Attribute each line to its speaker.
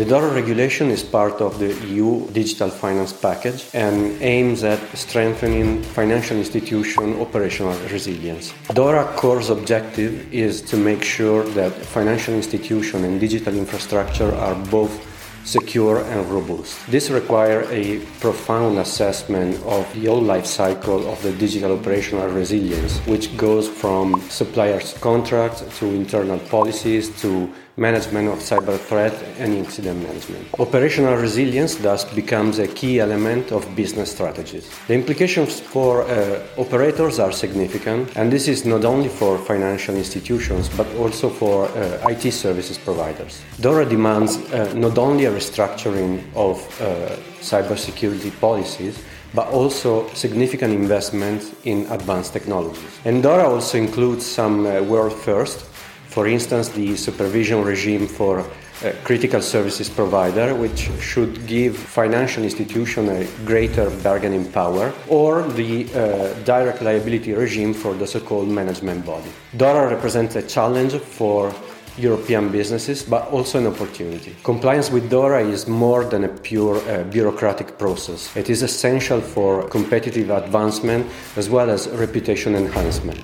Speaker 1: The DORA regulation is part of the EU digital finance package and aims at strengthening financial institution operational resilience. DORA core's objective is to make sure that financial institution and digital infrastructure are both secure and robust. This requires a profound assessment of the whole life cycle of the digital operational resilience, which goes from suppliers' contracts to internal policies to management of cyber threat and incident management. Operational resilience thus becomes a key element of business strategies. The implications for uh, operators are significant, and this is not only for financial institutions but also for uh, IT services providers. DORA demands uh, not only a restructuring of uh, cybersecurity policies but also significant investment in advanced technologies. And DORA also includes some uh, world first for instance, the supervision regime for critical services provider, which should give financial institution a greater bargaining power, or the uh, direct liability regime for the so-called management body. DORA represents a challenge for European businesses, but also an opportunity. Compliance with DORA is more than a pure uh, bureaucratic process. It is essential for competitive advancement as well as reputation enhancement.